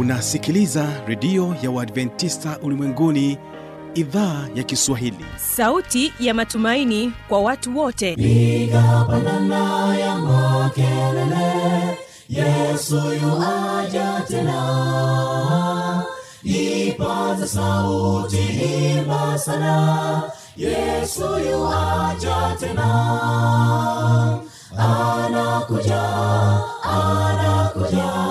unasikiliza redio ya uadventista ulimwenguni idhaa ya kiswahili. Sauti ya matumaini kwa watu wote. Piga pandana ya makelele yesu yuwaja tena. Ipata sauti himba sana yesu yuwaja tena. Anakuja anakuja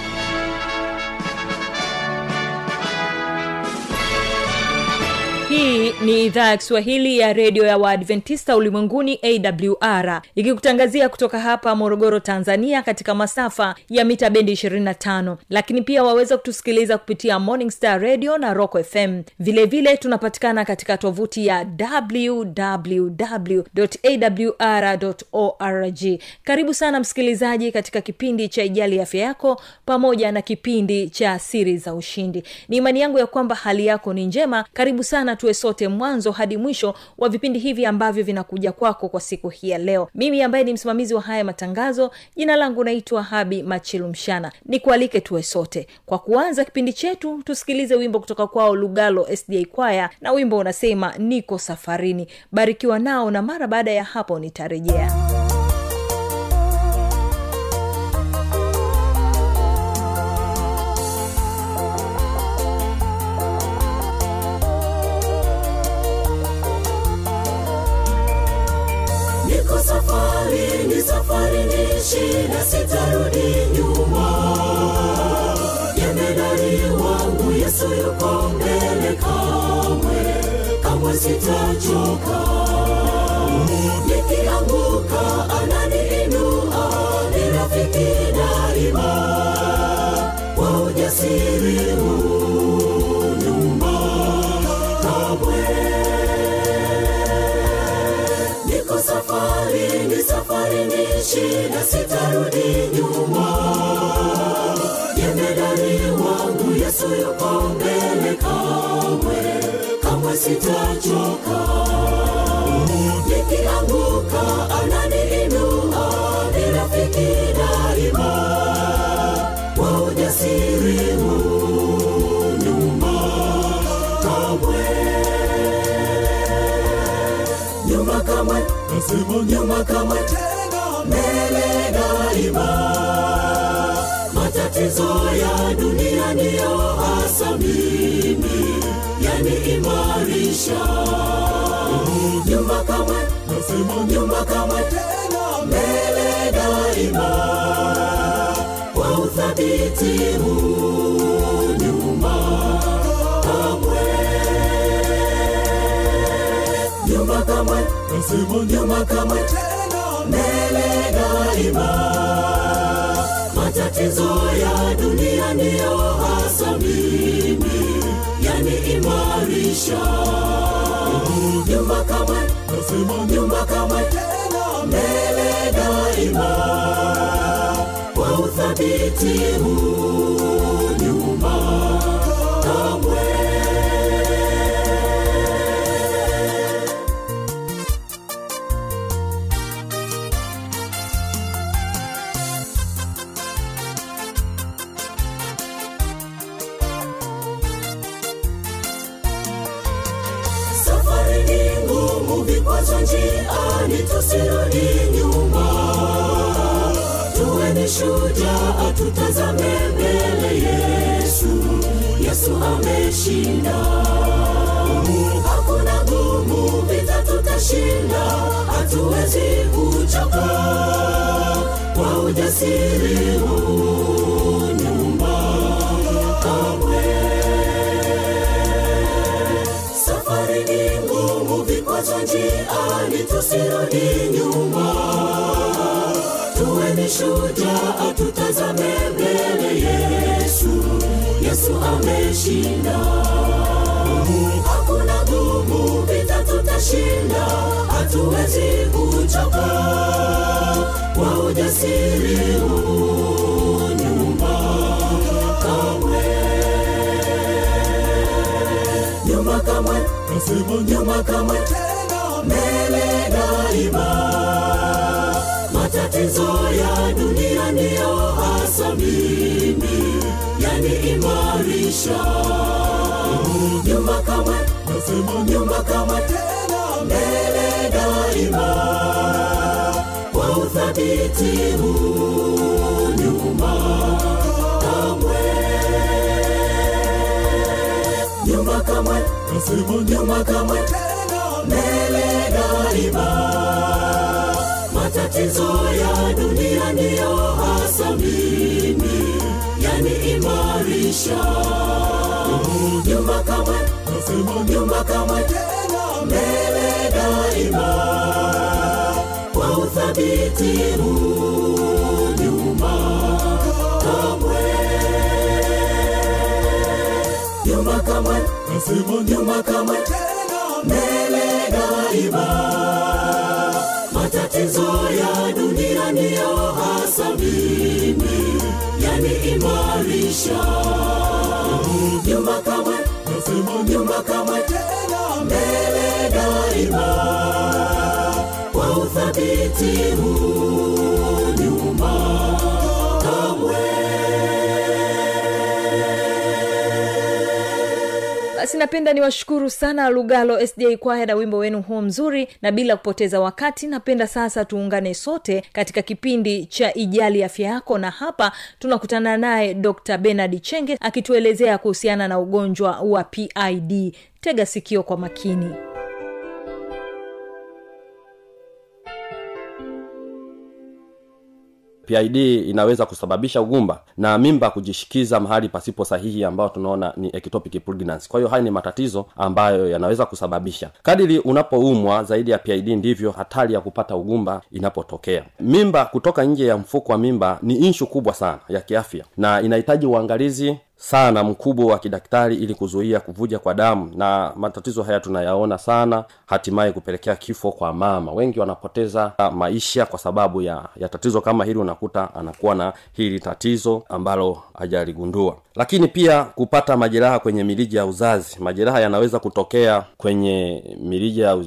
hii ni idhaa ya kiswahili ya redio ya waadventista ulimwenguni awr ikikutangazia kutoka hapa morogoro tanzania katika masafa ya mita bendi 25 lakini pia waweza kutusikiliza kupitia morning star radio na rock fm vilevile vile tunapatikana katika tovuti ya wwwawr org. Karibu sana msikilizaji katika kipindi cha ijali afya yako pamoja na kipindi cha siri za ushindi. Ni imani yangu ya kwamba hali yako ni njema. Karibu sana tuwe sote mwanzo hadi mwisho wa vipindi hivi ambavyo vinakuja kwako kwa siku hii ya leo. Mimi ambaye ni msimamizi wa haya matangazo jina langu naitwa habi machilumshana nikualike tuwe sote. Kwa kuanza kipindi chetu tusikilize wimbo kutoka kwao lugalo sda kwaya na wimbo unasema niko safarini. Barikiwa nao na mara baada ya hapo nitarejea shida sitarudi nyuma. Jemedari wangu yesu yuko mbele kamwe. Kamwe sitachoka. Nikianguka ananiinua ni rafiki daima. Kwa ujasiri huu safari na sitarudi nyuma. Jemedari wangu yesu yuko mbele kamwe. Kamwe sitachoka. Nikianguka ananiinua. Ni rafiki daima. Kwa ujasiri huu nyuma. Kamwe. Nyuma kamwe. Nasema nyuma kamwe. tena daima matatizo ya dunia ndiyo hasa mimi yaniimarisha Nyumba kamwe nasema nyumba kamwe mbele daima. Kwa uthabiti nyuma kamwe. Nyumba kamwe nasema nyumba kamwe tena mbele daima matatizo ya dunia ndiyo hasa mimi yaniimarisha nasema nyuma kamwe tena daima kwa uthabiti huu tusirudi nyuma. Tuwe ni shujaa mbele yesu. Yesu ameshinda. Hakuna gumu vita tutashinda. Hatuwezi kuchoka. Kwa ujasiri huu tusirudi nyuma. Tuwe ni shujaa tutazame mbele yesu. Yesu ameshinda. Hakuna gumu vita tutashinda. Hatuwezi kuchoka. Kwa ujasiri huu nyuma kamwe. Nyuma kamwe. Nyuma kamwe. tena mbele daima. Matatizo ya dunia ndiyo hasa mimi yaniimarisha nyuma kamwe nasema nyuma kamwe tena mbele daima. Kwa uthabiti huu nyuma kamwe. Nyuma kamwe nasema nyuma kamwe tena mbele daima matatizo ya dunia ndiyo hasa mimi. Yaniimarisha nyuma kamwe nyuma kamwe mbele daima. Kwa uthabiti nyuma kamwe. Nyuma kamwe nyuma kamwe mbele daima. Matatizo ya yaniimarisha nyuma kamwe nasema nyuma kamwe tena. Mbele daima. Kwa uthabiti huu nyuma basi napenda niwashukuru sana lugalo sda kwaya na wimbo wenu huo mzuri na bila kupoteza wakati napenda sasa tuungane sote katika kipindi cha ijali afya yako na hapa tunakutana naye dr benard chenge akituelezea kuhusiana na ugonjwa wa pid tega sikio kwa makini PID inaweza kusababisha ugumba na mimba kujishikiza mahali pasipo sahihi ambayo tunaona ni ectopic pregnancy. Kwa hiyo haya ni matatizo ambayo yanaweza kusababisha. Kadiri unapoumwa zaidi ya PID ndivyo hatari ya kupata ugumba inapotokea. Mimba kutoka nje ya mfuko wa mimba ni inshu kubwa sana ya kiafya na inahitaji uangalizi sana mkubwa wa kidaktari ili kuzuia kuvuja kwa damu na matatizo haya tunayaona sana hatimaye kupelekea kifo kwa mama. Wengi wanapoteza maisha kwa sababu ya, ya tatizo kama hili unakuta anakuwa na hili tatizo ambalo hajaligundua. Lakini pia kupata majeraha kwenye mirija ya uzazi. Majeraha yanaweza kutokea kwenye mirija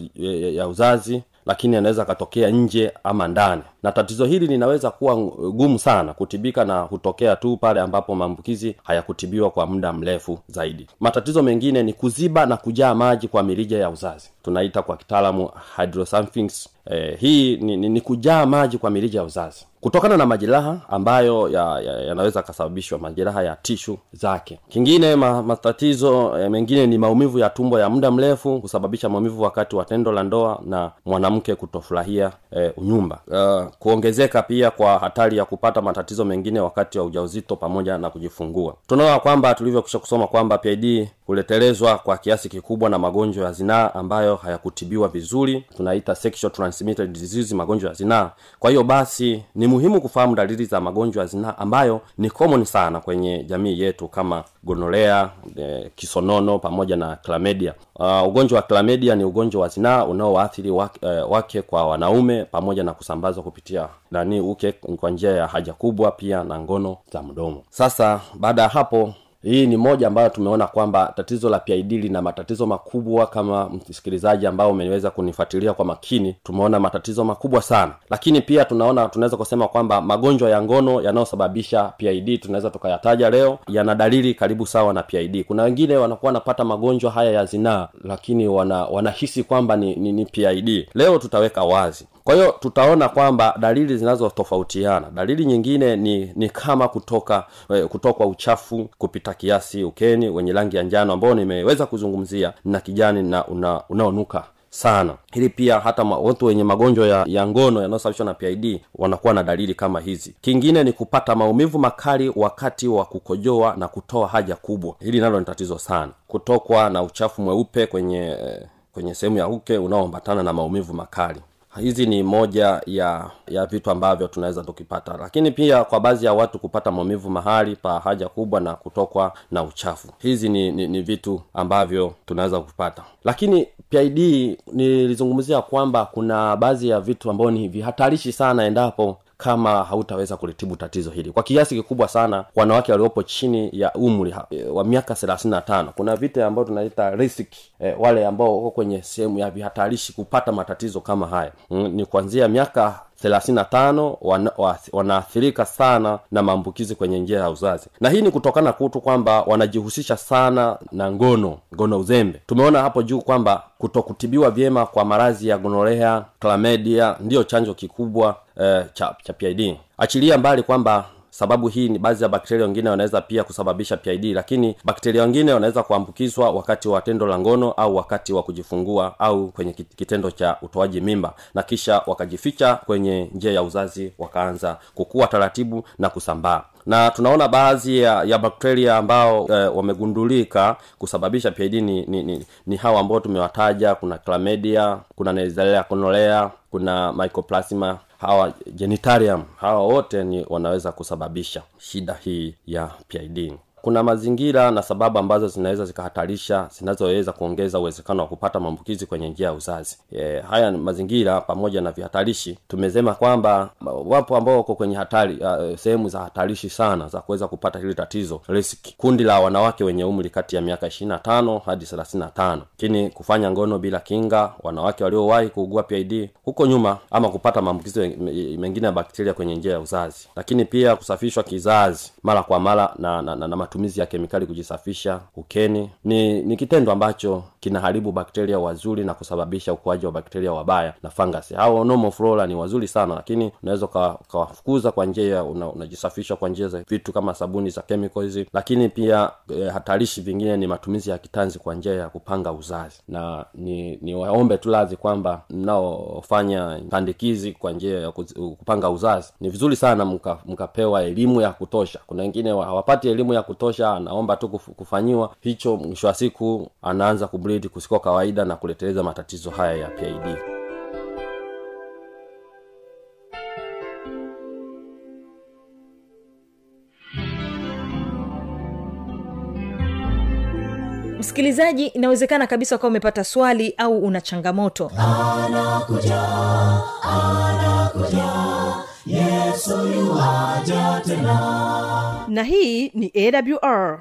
ya, uzazi lakini anaweza akatokea nje ama ndani. Na tatizo hili linaweza kuwa gumu sana kutibika na hutokea tu pale ambapo maambukizi hayakutibiwa kwa muda mrefu zaidi. Matatizo mengine ni kuziba na kujaa maji kwa mirija ya uzazi. Tunaita kwa kitaalamu eh, hii ni, ni, ni kujaa maji kwa mirija ya uzazi kutokana na majeraha ambayo yanaweza ya, ya kasababishwa majeraha ya tishu zake. Kingine ma, matatizo eh, mengine ni maumivu ya tumbo ya muda mrefu kusababisha maumivu wakati wa tendo la ndoa na mwanamke kutofurahia eh, unyumba uh, kuongezeka pia kwa hatari ya kupata matatizo mengine wakati wa ujauzito pamoja na kujifungua. Tunaona kwamba tulivyokisha kusoma kwamba pid huletelezwa kwa kiasi kikubwa na magonjwa ya zinaa ambayo hayakutibiwa vizuri tunaita sexual transmitted disease magonjwa ya zinaa. Kwa hiyo basi ni muhimu kufahamu dalili za magonjwa ya zinaa ambayo ni common sana kwenye jamii yetu kama gonolea e, kisonono pamoja na klamedia uh, ugonjwa wa klamedia ni ugonjwa wa zinaa unaoathiri wake, uh, wake kwa wanaume pamoja na kusambazwa kupitia nani uke kwa njia ya haja kubwa pia na ngono za mdomo. Sasa baada ya hapo hii ni moja ambayo tumeona kwamba tatizo la pid lina matatizo makubwa kama msikilizaji ambao umeweza kunifuatilia kwa makini. Tumeona matatizo makubwa sana. Lakini pia tunaona tunaweza kusema kwamba magonjwa ya ngono yanayosababisha pid tunaweza tukayataja leo yana dalili karibu sawa na pid kuna wengine wanakuwa wanapata magonjwa haya ya zinaa lakini wana wanahisi kwamba ni, ni, ni pid leo tutaweka wazi kwa hiyo tutaona kwamba dalili zinazotofautiana. Dalili nyingine ni ni kama kutoka eh, kutokwa uchafu kupita kiasi ukeni wenye rangi ya njano ambao nimeweza kuzungumzia na kijani na una, unaonuka sana. Hili pia hata watu wenye magonjwa ya, ya ngono yanayosababishwa na pid wanakuwa na dalili kama hizi. Kingine ni kupata maumivu makali wakati wa kukojoa na kutoa haja kubwa. Hili nalo ni tatizo sana. Kutokwa na uchafu mweupe kwenye eh, kwenye sehemu ya uke unaoambatana na maumivu makali hizi ni moja ya ya vitu ambavyo tunaweza tukipata. Lakini pia kwa baadhi ya watu kupata maumivu mahali pa haja kubwa na kutokwa na uchafu. Hizi ni, ni, ni vitu ambavyo tunaweza kupata. Lakini pid nilizungumzia kwamba kuna baadhi ya vitu ambavyo ni vihatarishi sana endapo kama hautaweza kulitibu tatizo hili. Kwa kiasi kikubwa sana wanawake waliopo chini ya umri e, wa miaka thelathini na tano kuna vite ambao tunaita risk e, wale ambao wako kwenye sehemu ya vihatarishi kupata matatizo kama haya. Mm, ni kuanzia miaka thelathini na tano wana, wa- wanaathirika sana na maambukizi kwenye njia ya uzazi. Na hii ni kutokana kutu kwamba wanajihusisha sana na ngono ngono uzembe. Tumeona hapo juu kwamba kutokutibiwa vyema kwa maradhi ya gonorea klamedia ndiyo chanjo kikubwa eh, cha, cha pid achilia mbali kwamba sababu hii ni baadhi ya bakteria wengine wanaweza pia kusababisha pid lakini bakteria wengine wanaweza kuambukizwa wakati wa tendo la ngono au wakati wa kujifungua au kwenye kitendo cha utoaji mimba na kisha wakajificha kwenye njia ya uzazi wakaanza kukua taratibu na kusambaa. Na tunaona baadhi ya, ya bakteria ambao e, wamegundulika kusababisha PID ni, ni, ni, ni hawa ambao tumewataja. Kuna clamedia kuna nezalea konolea kuna mycoplasma hawa genitarium hawa wote ni wanaweza kusababisha shida hii ya PID kuna mazingira na sababu ambazo zinaweza zikahatarisha zinazoweza kuongeza uwezekano wa kupata maambukizi kwenye njia ya uzazi. E, haya mazingira pamoja na vihatarishi. Tumesema kwamba wapo ambao wako kwenye hatari sehemu za hatarishi sana za kuweza kupata hili tatizo risk. Kundi la wanawake wenye umri kati ya miaka ishiri na tano hadi thelathini na tano. Lakini kufanya ngono bila kinga wanawake waliowahi kuugua pid huko nyuma ama kupata maambukizi mengine ya bakteria kwenye njia ya uzazi. Lakini pia kusafishwa kizazi mara kwa mara na, na, na, na matumizi ya kemikali kujisafisha ukeni. Ni ni kitendo ambacho kinaharibu bakteria wazuri na kusababisha ukuaji wa bakteria wabaya na fangasi hao normal flora ni wazuri sana lakini unaweza ukawafukuza kwa njia ya una- kwa njia za vitu kama sabuni za chemicals lakini pia e, hatarishi vingine ni matumizi ya kitanzi kwa njia ya kupanga uzazi. Na ni ni waombe tu lazi kwamba mnaofanya pandikizi kwa njia ya kupanga uzazi ni vizuri sana mka- mkapewa elimu ya kutosha. Kuna wengine wa- hawapati elimu ya kutosha anaomba tu kufanyiwa hicho mwisho wa siku anaanza kubleed kusiko kawaida na kuleteleza matatizo haya ya pid msikilizaji inawezekana kabisa ukawa umepata swali au una changamoto. Anakuja anakuja yesu tena. Na hii ni awr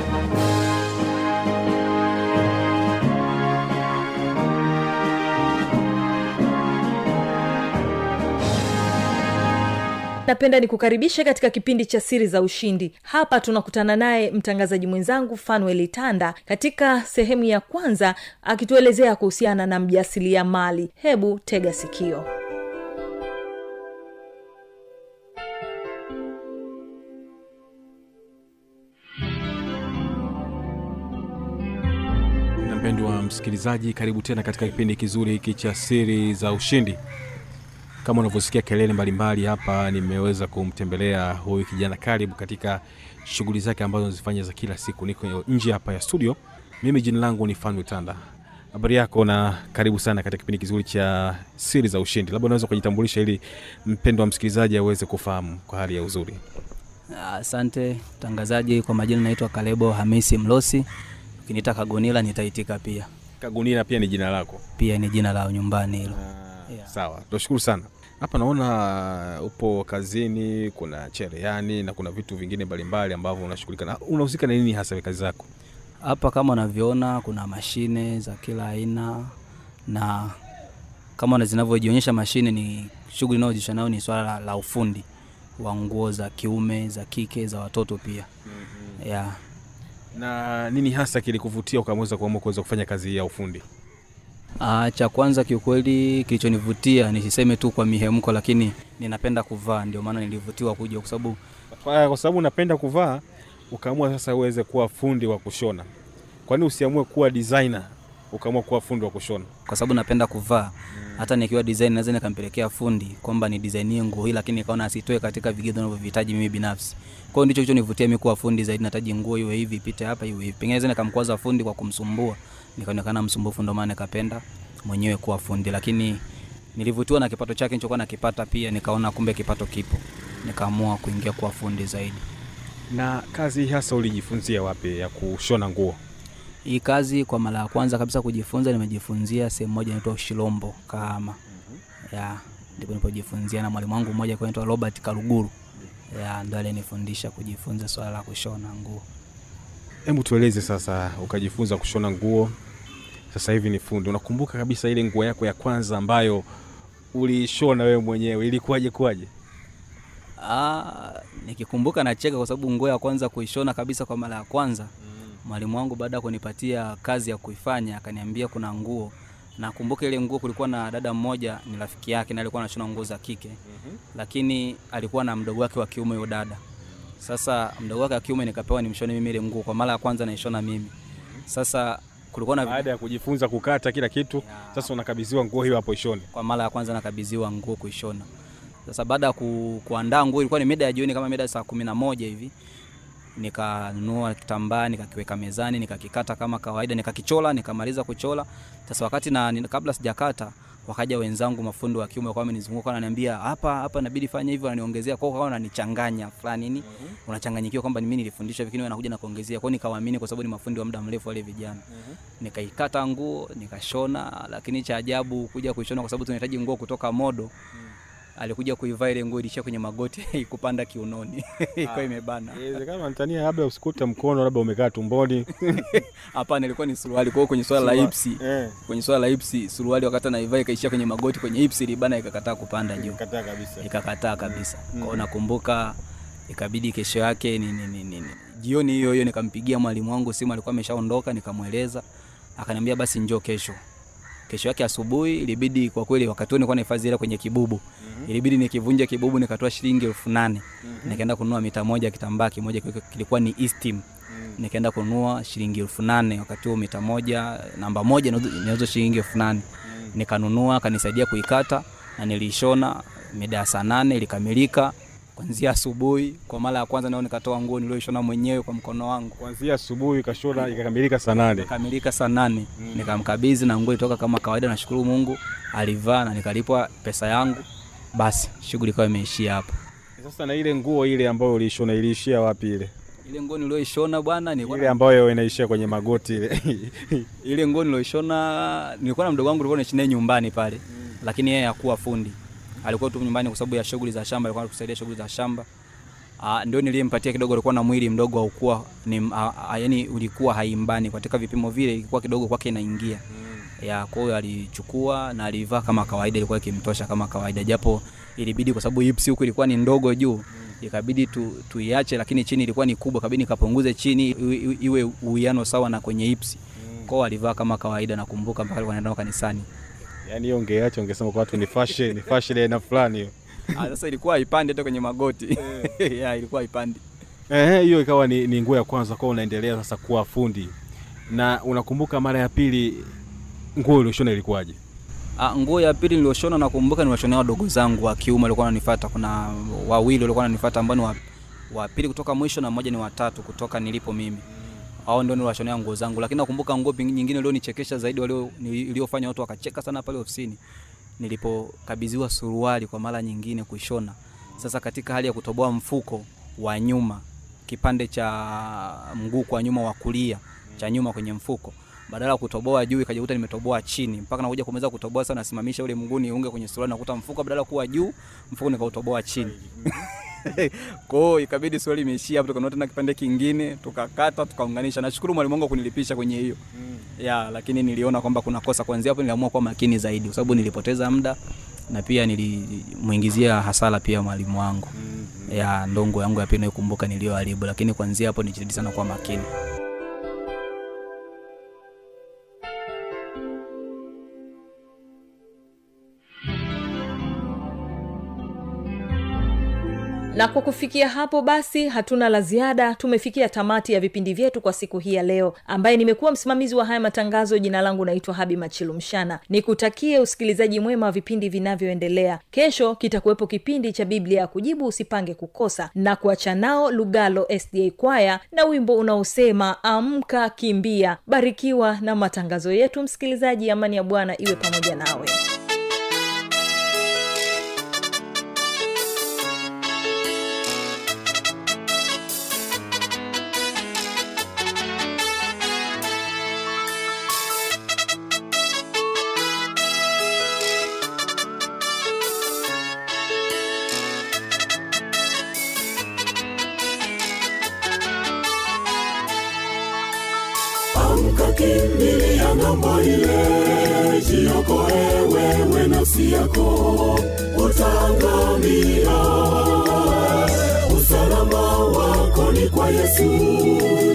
napenda nikukaribishe katika kipindi cha siri za ushindi. Hapa tunakutana naye mtangazaji mwenzangu fanuel tanda katika sehemu ya kwanza akituelezea kuhusiana na mjasilia mali hebu tega sikio. Mpendwa msikilizaji karibu tena katika kipindi kizuri hiki cha siri za ushindi kama unavyosikia kelele mbalimbali hapa nimeweza kumtembelea huyu kijana karibu katika shughuli zake ambazo nazifanya za kila siku. Niko nje hapa ya studio. Mimi jina langu ni fan tanda. Habari yako na karibu sana katika kipindi kizuri cha siri za ushindi. Labda unaweza kujitambulisha ili mpendo wa msikilizaji aweze kufahamu kwa hali ya uzuri. Asante mtangazaji, kwa majina naitwa Kalebo Hamisi Mlosi. Ukiniita Kagunila nitaitika pia, Kagunila pia ni jina lako? Pia ni jina la nyumbani hilo. Yeah. sawa tunashukuru sana. Hapa naona upo kazini kuna cherehani na kuna vitu vingine mbalimbali ambavyo unashughulika na. Unahusika na nini hasa kazi zako? Hapa kama unavyoona kuna mashine za kila aina, na kama zinavyojionyesha mashine, ni shughuli inayojishughulisha nayo ni swala la, la ufundi wa nguo za kiume za kike za watoto pia. Yeah. na nini hasa kilikuvutia ukamweza kuamua kuweza kufanya kazi ya ufundi Ah, cha kwanza kiukweli kilichonivutia nisiseme tu kwa mihemko, lakini ninapenda kuvaa, ndio maana nilivutiwa kuja, kwa sababu kwa sababu unapenda kuvaa ukaamua sasa uweze kuwa fundi wa kushona. Kwani usiamue kuwa designer ukaamua kuwa fundi wa kushona? Kwa sababu napenda kuvaa. Hata nikiwa design naweza nikampelekea fundi kwamba ni designie nguo hii, lakini nikaona asitoe katika vigezo ninavyohitaji mimi binafsi. Kwa hiyo ndicho kilichonivutia mimi kuwa fundi zaidi, nataji nguo iwe hivi, ipite hapa, iwe hivi. Pengine naweza nikamkwaza fundi kwa kumsumbua, nikaonekana msumbufu, ndio maana nikapenda mwenyewe kuwa fundi, lakini nilivutiwa na kipato chake nilichokuwa nakipata, pia nikaona kumbe kipato kipo, nikaamua kuingia kuwa fundi zaidi. na kazi hasa ulijifunzia wapi ya kushona nguo Hii kazi kwa mara ya kwanza kabisa kujifunza, nimejifunzia sehemu moja inaitwa Ushilombo Kahama. Ya, ndipo nilipojifunzia na mwalimu wangu mmoja kwa anaitwa Robert Karuguru. Ya, ndo alinifundisha kujifunza swala la kushona nguo. Hebu tueleze sasa ukajifunza kushona nguo sasa hivi ni fundi. Unakumbuka kabisa ile nguo yako ya kwanza ambayo uliishona wewe mwenyewe ilikuwaje kuwaje? Ah, nikikumbuka nacheka kwa sababu nguo ya kwanza kuishona kabisa kwa mara ya kwanza mwalimu wangu baada ya kunipatia kazi ya kuifanya akaniambia kuna nguo. Nakumbuka ile nguo kulikuwa na dada mmoja ni rafiki yake na alikuwa anashona nguo za kike. Lakini alikuwa na mdogo wake wa kiume huyo dada sasa mdogo wake wa kiume nikapewa nimshone mimi ile nguo kwa mara ya kwanza naishona mimi sasa kulikuwa na baada ya kujifunza kukata kila kitu sasa unakabidhiwa nguo hiyo hapo ishone kwa mara ya kwanza nakabidhiwa nguo kuishona. Sasa baada ya ku, kuandaa nguo ilikuwa ni mida ya jioni kama mida saa kumi na moja hivi, nikanunua kitambaa nikakiweka mezani nikakikata kama kawaida nikakichola nikamaliza kuchola. Sasa wakati na kabla sijakata wakaja wenzangu mafundi wa kiume kwa amenizunguka wananiambia hapa hapa inabidi fanya hivyo, wananiongezea kwa hiyo wananichanganya fulani nini, unachanganyikiwa kwamba mimi nilifundishwa, lakini wanakuja na kuongezea. Kwa hiyo nikawaamini kwa sababu ni mafundi wa muda mrefu wale vijana. Nikaikata nguo nikashona, lakini cha ajabu kuja kuishona kwa sababu tunahitaji nguo kutoka modo alikuja kuivaa ile nguo ilishia kwenye magoti ikupanda kiunoni ikawa imebana. inawezekana Tanzania labda usikute mkono labda umekaa tumboni Hapana, ilikuwa ni suruali. Kwa hiyo kwenye swala la hipsi, Eh. kwenye swala la hipsi, suruali wakati anaivaa ikaishia kwenye magoti, kwenye hipsi ilibana, ikakataa kupanda juu, Ikakataa kabisa ikakataa kabisa. Kwa hiyo nakumbuka ikabidi kesho yake ni, ni, ni, ni, ni. jioni hiyo hiyo nikampigia mwalimu wangu simu, alikuwa ameshaondoka, nikamweleza, akaniambia basi njoo kesho. Kesho yake asubuhi ilibidi kwa kweli, wakati huo nilikuwa nahifadhi hela kwenye kibubu, ilibidi nikivunja kibubu nikatoa shilingi elfu nane. Nikaenda kununua mita moja kitambaa kimoja kilikuwa ni Eastim. Nikaenda kununua shilingi elfu nane. Wakati huo mita moja namba moja inauzwa shilingi elfu nane. Nikanunua akanisaidia kuikata na nilishona mida ya saa nane ilikamilika kwanzia asubuhi kwa mara ya kwanza nao nikatoa nguo nilioishona mwenyewe kwa mkono wangu. Kuanzia asubuhi kashona ikakamilika saa nane. Kamilika saa nane. Nikamkabidhi na nguo itoka kama kawaida nashukuru mungu alivaa na nikalipwa pesa yangu. Basi shughuli ikawa imeishia hapo. Sasa na ile nguo ile ambayo uliishona iliishia wapi ile? Ile nguo nilioishona bwana ni ile ambayo inaishia kwenye magoti ile. Ile nguo niloishona nilikuwa na mdogo wangu nilikuwa naishi naye nyumbani pale. Mm. lakini yeye hakuwa fundi alikuwa tu nyumbani kwa sababu ya shughuli za shamba alikuwa anatusaidia shughuli za shamba. Ah, ndio niliyempatia kidogo alikuwa na mwili mdogo haukuwa ni a, a, yani ulikuwa haimbani. Katika vipimo vile ilikuwa kidogo kwake inaingia. Ya kwa hiyo alichukua na alivaa kama kawaida ilikuwa ikimtosha kama kawaida. Japo ilibidi kwa sababu hips huku ilikuwa ni ndogo juu ikabidi tu, tuiache lakini chini ilikuwa ni kubwa. Kabidi nikapunguze chini iwe- uwiano sawa na kwenye hips kwao alivaa kama kawaida nakumbuka mpaka alikuwa anaenda kanisani yaani hiyo ungeacha ungesema kwa watu ni fashion ni fashion ya aina fulani hiyo Ah, sasa ilikuwa ipande hata kwenye magoti yeah, ilikuwa ipande. Eh, hiyo ikawa ni, ni nguo ya kwanza kwa unaendelea sasa kuwa fundi na unakumbuka mara ya pili nguo ulioshona ilikuwaje Ah, nguo ya pili nilioshona nakumbuka niwashonea wadogo zangu wa kiume walikuwa wananifuata. Kuna wawili walikuwa wananifuata ambao ni wa, wa pili kutoka mwisho na mmoja ni watatu kutoka nilipo mimi. Hao ndio niliwashonea nguo zangu, lakini nakumbuka nguo nyingine iliyonichekesha zaidi iliyofanya watu wakacheka sana pale ofisini nilipokabidhiwa suruali kwa mara nyingine kuishona. Sasa katika hali ya kutoboa mfuko wa nyuma, kipande cha mguu kwa nyuma wa kulia cha nyuma kwenye mfuko badala ya kutoboa juu ikajikuta nimetoboa chini. Mpaka nakuja kumeza kutoboa sasa nasimamisha ule mguu niunge kwenye suruali nakuta mfuko badala kuwa juu mfuko nikautoboa chini kwa hiyo ikabidi swali imeishia hapo tukanunua tena kipande kingine tukakata tukaunganisha. Nashukuru mwalimu wangu kunilipisha kwenye hiyo. Ya lakini niliona kwamba kuna kosa kuanzia hapo niliamua kuwa makini zaidi kwa sababu nilipoteza muda na pia nilimuingizia hasara pia mwalimu wangu. Ya ndongo yangu ya pili naikumbuka niliyoharibu lakini kuanzia hapo nijitahidi sana kuwa makini na kwa kufikia hapo basi hatuna la ziada. Tumefikia tamati ya vipindi vyetu kwa siku hii ya leo. Ambaye nimekuwa msimamizi wa haya matangazo jina langu naitwa habi machilumshana nikutakie usikilizaji mwema wa vipindi vinavyoendelea. Kesho kitakuwepo kipindi cha biblia ya kujibu usipange kukosa. Na kuacha nao lugalo sda kwaya na wimbo unaosema amka kimbia. Barikiwa na matangazo yetu msikilizaji. Amani ya bwana iwe pamoja nawe. amka ng'ambo ile jiokoe wewe nafsi yako utaangamia usalama wako ni kwa yesu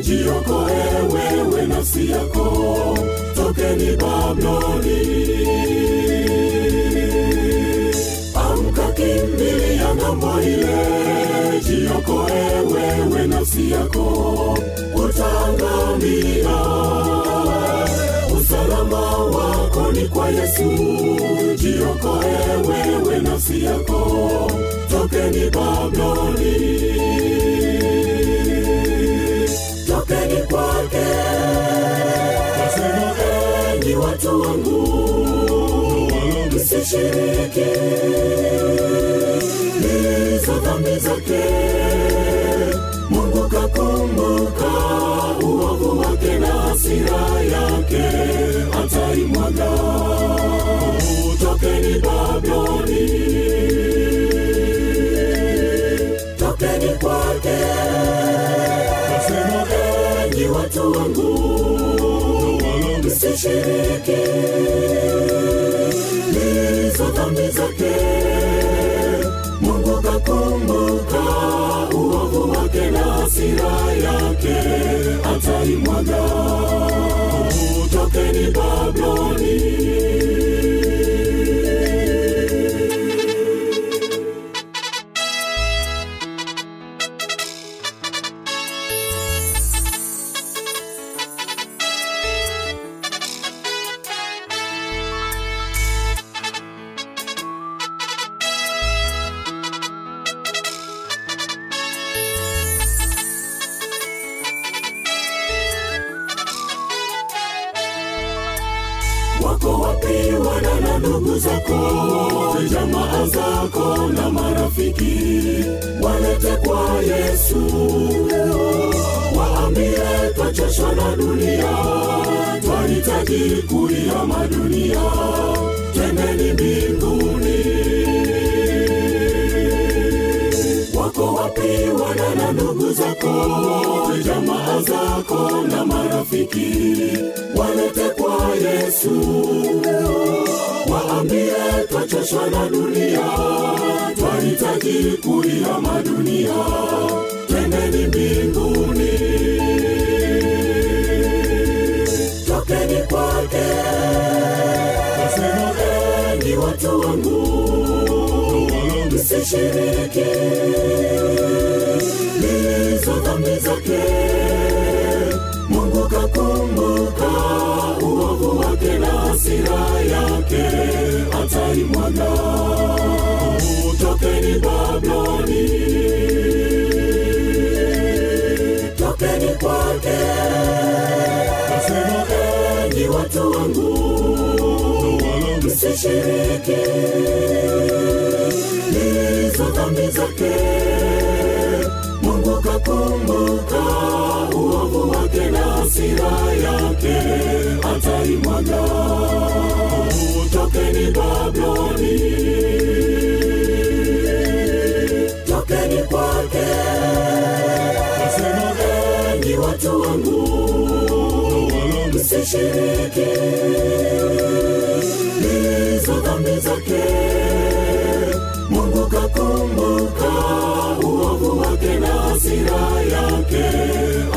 jiokoe wewe nafsi yako tokeni babloni amka kimbilia ng'ambo ile jiokoe wewe nafsi yako utaangamia usalama wako ni kwa yesu. Jiokoe wewe nafsi yako. Tokeni babloni tokeni kwake. Nasema watu wangu msishiriki. Hizo dhambi zake hasira yake ataimwaga tokeni babloni tokeni kwake. Nasema enyi watu wangu msishiriki. Hizo dhambi zake mungu kakumbuka uovu wake na hasira yake ataimwaga tokeni zako jamaa zako na marafiki walete kwa yesu waambie twachoshwa na dunia twahitaji kuihama dunia twendeni mbinguni tokeni kwake nasema enyi watu wangu msishiriki dhambi zake. Mungu kakumbuka uovu wake na hasira yake ataimwaga. Tokeni babloni tokeni kwake. Nasema watu wangu msishiriki. Hizo dhambi zake mungu kakumbuka. uovu wake na hasira yake ataimwaga tokeni babloni tokeni kwake nasema enyi watu wangu msishiriki hizo dhambi zake mungu kakumbuka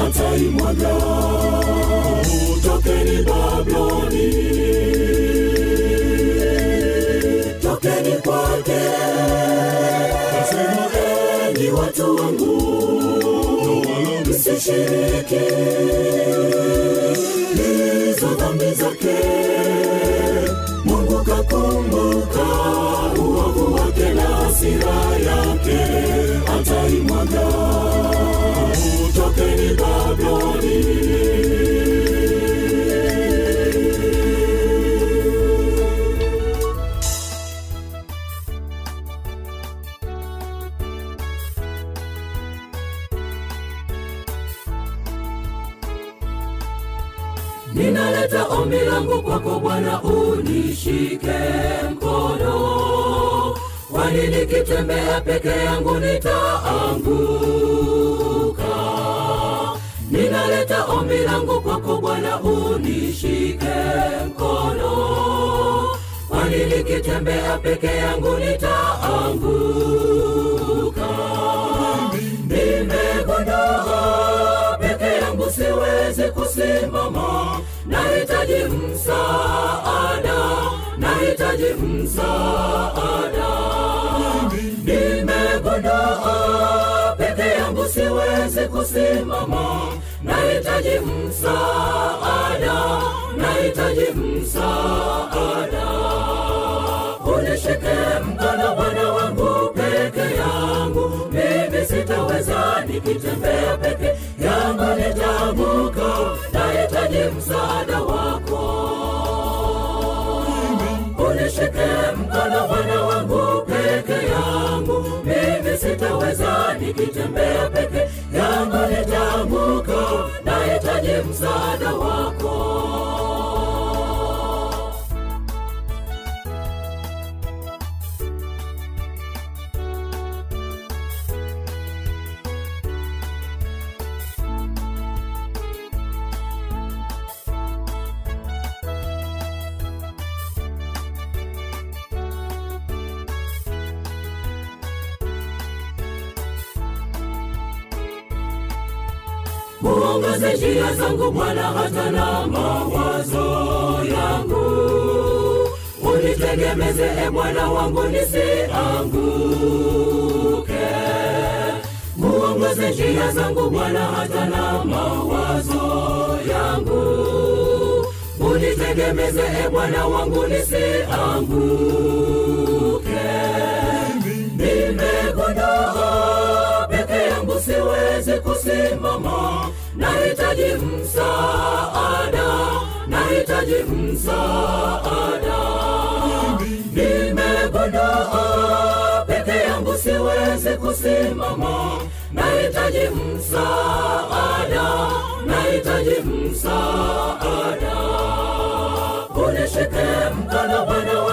ataimwaga tokeni Babiloni, tokeni kwake nasema enyi watu wangu msishiriki hizo dhambi zake nahitaji msaada nahitaji msaada. Nimegondoa peke yangu siwezi kusimama. Nahitaji msaada nahitaji msaada. Unishike mkono msaada wako. Unishike mkono bwana wangu peke yangu. Mimi sitaweza nikitembea peke yangu. Nitaanguka nahitaji msaada wako muongoze njia zangu bwana hata na mawazo yangu. Unitegemeze e bwana wangu nisianguke. Uongoze njia zangu bwana hata na mawazo yangu. Unitegemeze e bwana wangu nisianguke. Yangu siwezi kusimama nahitaji msaada nahitaji msaada. Nimegondoa peke yangu siwezi kusimama nahitaji msaada nahitaji msaada. Unishike mkono bwana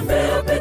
Isabel.